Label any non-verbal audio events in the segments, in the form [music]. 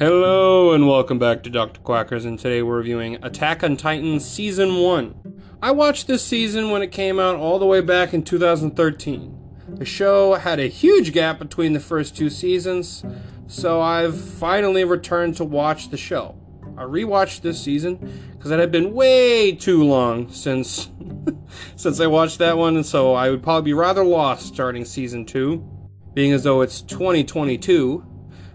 Hello and welcome back to Dr. Quackers, and today we're reviewing Attack on Titan Season 1. I watched this season when it came out all the way back in 2013. The show had a huge gap between the first two seasons, so I've finally returned to watch the show. I rewatched this season because it had been way too long since [laughs] since I watched that one, and so I would probably be rather lost starting season 2, being as though it's 2022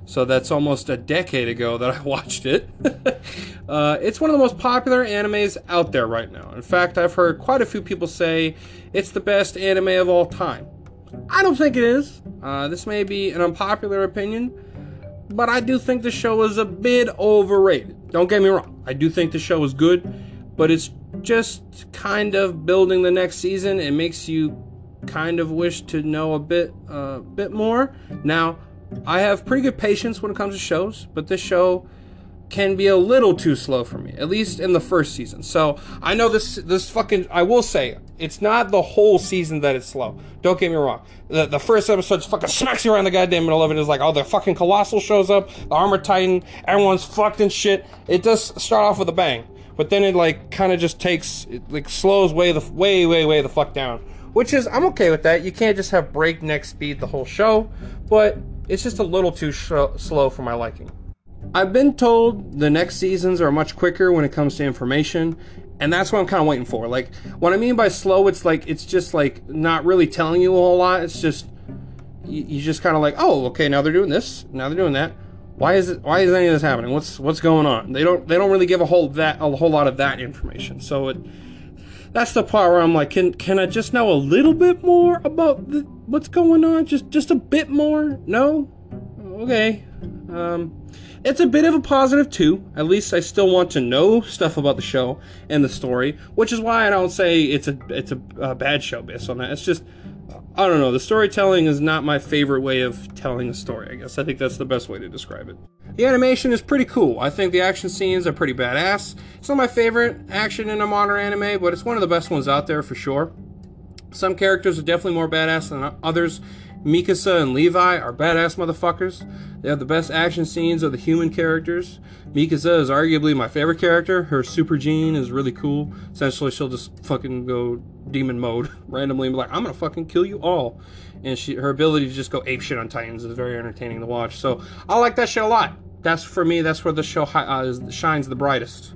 so that's almost a decade ago that I [laughs] watched it. [laughs] uh, it's one of the most popular animes out there right now. In fact, I've heard quite a few people say it's the best anime of all time. I don't think it is. Uh, this may be an unpopular opinion, but I do think the show is a bit overrated. Don't get me wrong. I do think the show is good, but it's just kind of building the next season. It makes you kind of wish to know a bit, uh, bit more. Now, I have pretty good patience when it comes to shows, but this show can be a little too slow for me, at least in the first season. So I know this this fucking I will say it's not the whole season that it's slow. Don't get me wrong. The, the first episode just fucking smacks you around the goddamn middle of it. it. Is like, oh, the fucking colossal shows up, the armor titan, everyone's fucked and shit. It does start off with a bang, but then it like kind of just takes it like slows way the way way way the fuck down. Which is I'm okay with that. You can't just have breakneck speed the whole show, but it's just a little too sh- slow for my liking. I've been told the next seasons are much quicker when it comes to information, and that's what I'm kind of waiting for. Like, what I mean by slow, it's like, it's just like not really telling you a whole lot. It's just, you, you just kind of like, oh, okay, now they're doing this, now they're doing that. Why is it? Why is any of this happening? What's what's going on? They don't they don't really give a whole that a whole lot of that information. So it that's the part where I'm like, can can I just know a little bit more about the, what's going on? Just just a bit more? No? Okay. Um, it's a bit of a positive too. At least I still want to know stuff about the show and the story, which is why I don't say it's a it's a, a bad show based on that. It's just I don't know. The storytelling is not my favorite way of telling a story. I guess I think that's the best way to describe it. The animation is pretty cool. I think the action scenes are pretty badass. It's not my favorite action in a modern anime, but it's one of the best ones out there for sure. Some characters are definitely more badass than others. Mikasa and Levi are badass motherfuckers. They have the best action scenes of the human characters. Mikasa is arguably my favorite character. Her super gene is really cool. Essentially, she'll just fucking go demon mode [laughs] randomly and be like, I'm gonna fucking kill you all. And she, her ability to just go ape shit on Titans is very entertaining to watch. So I like that shit a lot that's for me. That's where the show uh, shines the brightest.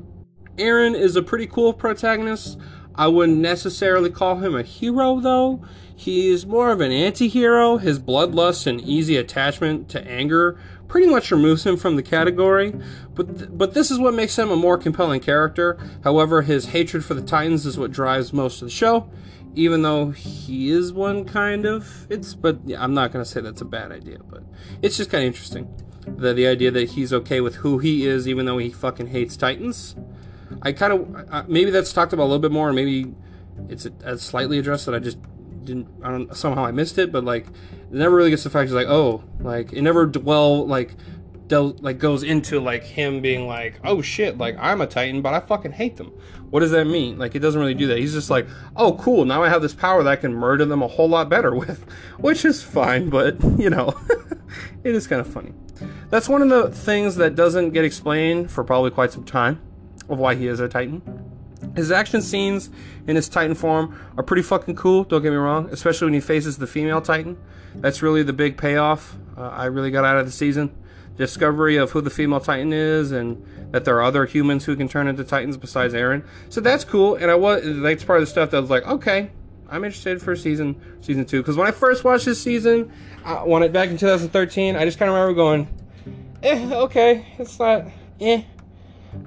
Eren is a pretty cool protagonist. I wouldn't necessarily call him a hero though. He's more of an anti-hero. His bloodlust and easy attachment to anger pretty much removes him from the category. But th- but this is what makes him a more compelling character. However, his hatred for the Titans is what drives most of the show. Even though he is one kind of, it's but yeah, I'm not gonna say that's a bad idea, but it's just kind of interesting the the idea that he's okay with who he is, even though he fucking hates Titans. I kind of maybe that's talked about a little bit more, maybe it's a, a slightly addressed that I just didn't. I don't somehow I missed it, but like it never really gets the fact. Like oh, like it never dwell like del- like goes into like him being like oh shit, like I'm a Titan, but I fucking hate them. What does that mean? Like it doesn't really do that. He's just like oh cool, now I have this power that I can murder them a whole lot better [laughs] with, which is fine, but you know, [laughs] it is kind of funny. That's one of the things that doesn't get explained for probably quite some time of why he is a Titan. His action scenes in his Titan form are pretty fucking cool, don't get me wrong, especially when he faces the female Titan. That's really the big payoff uh, I really got out of the season. Discovery of who the female Titan is and that there are other humans who can turn into Titans besides Eren. So that's cool, and I was that's part of the stuff that was like, okay, I'm interested for season season two. Because when I first watched this season, uh, when it back in 2013, I just kind of remember going, eh, okay, it's not, eh.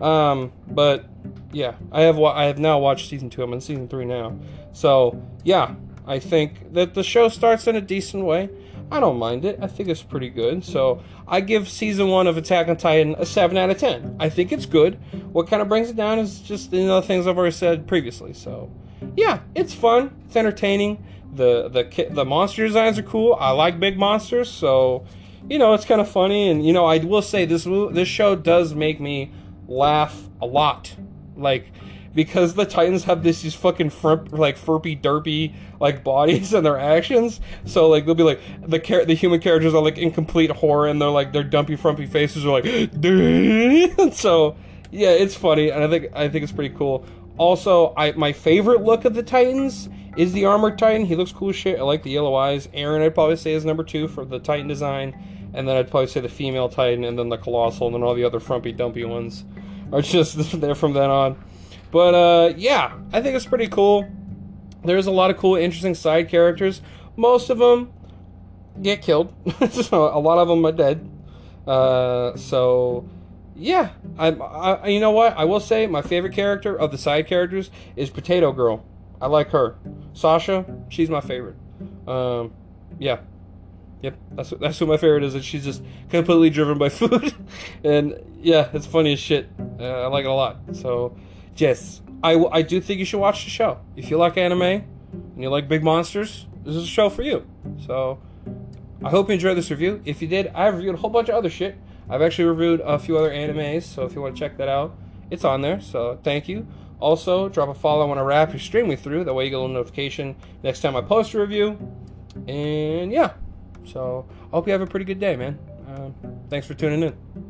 Um, but yeah, I have I have now watched season two. I'm in season three now, so yeah, I think that the show starts in a decent way. I don't mind it. I think it's pretty good. So I give season one of Attack on Titan a seven out of ten. I think it's good. What kind of brings it down is just you know the things I've already said previously. So yeah, it's fun. It's entertaining. The the the monster designs are cool. I like big monsters, so you know, it's kind of funny, and you know, I will say this this show does make me laugh a lot. Like because the Titans have this these fucking frump, like furpy derpy like [laughs] bodies and their actions. So like they'll be like the char- the human characters are like in complete horror and they're like their dumpy frumpy faces are like [laughs] so yeah, it's funny and I think I think it's pretty cool. Also, I my favorite look of the Titans is the armored Titan. He looks cool as shit. I like the yellow eyes. Eren, I'd probably say is number two for the Titan design, and then I'd probably say the female Titan, and then the Colossal, and then all the other frumpy dumpy ones are [laughs] just there from then on. But uh, yeah, I think it's pretty cool. There's a lot of cool, interesting side characters. Most of them get killed. [laughs] so a lot of them are dead. Uh, so yeah, I, I, you know what? I will say my favorite character of the side characters is Potato Girl. I like her. Sasha, she's my favorite. Um, yeah, yep, that's that's who my favorite is. And she's just completely driven by [laughs] food, and yeah, it's funny as shit. Uh, I like it a lot. So, yes, I, I do think you should watch the show if you like anime and you like big monsters. This is a show for you. So, I hope you enjoyed this review. If you did, I've reviewed a whole bunch of other shit. I've actually reviewed a few other animes, so if you want to check that out, it's on there. So thank you. Also, drop a follow when I wrap your stream through. That way you get a little notification next time I post a review. And yeah, so I hope you have a pretty good day, man. Uh, thanks for tuning in.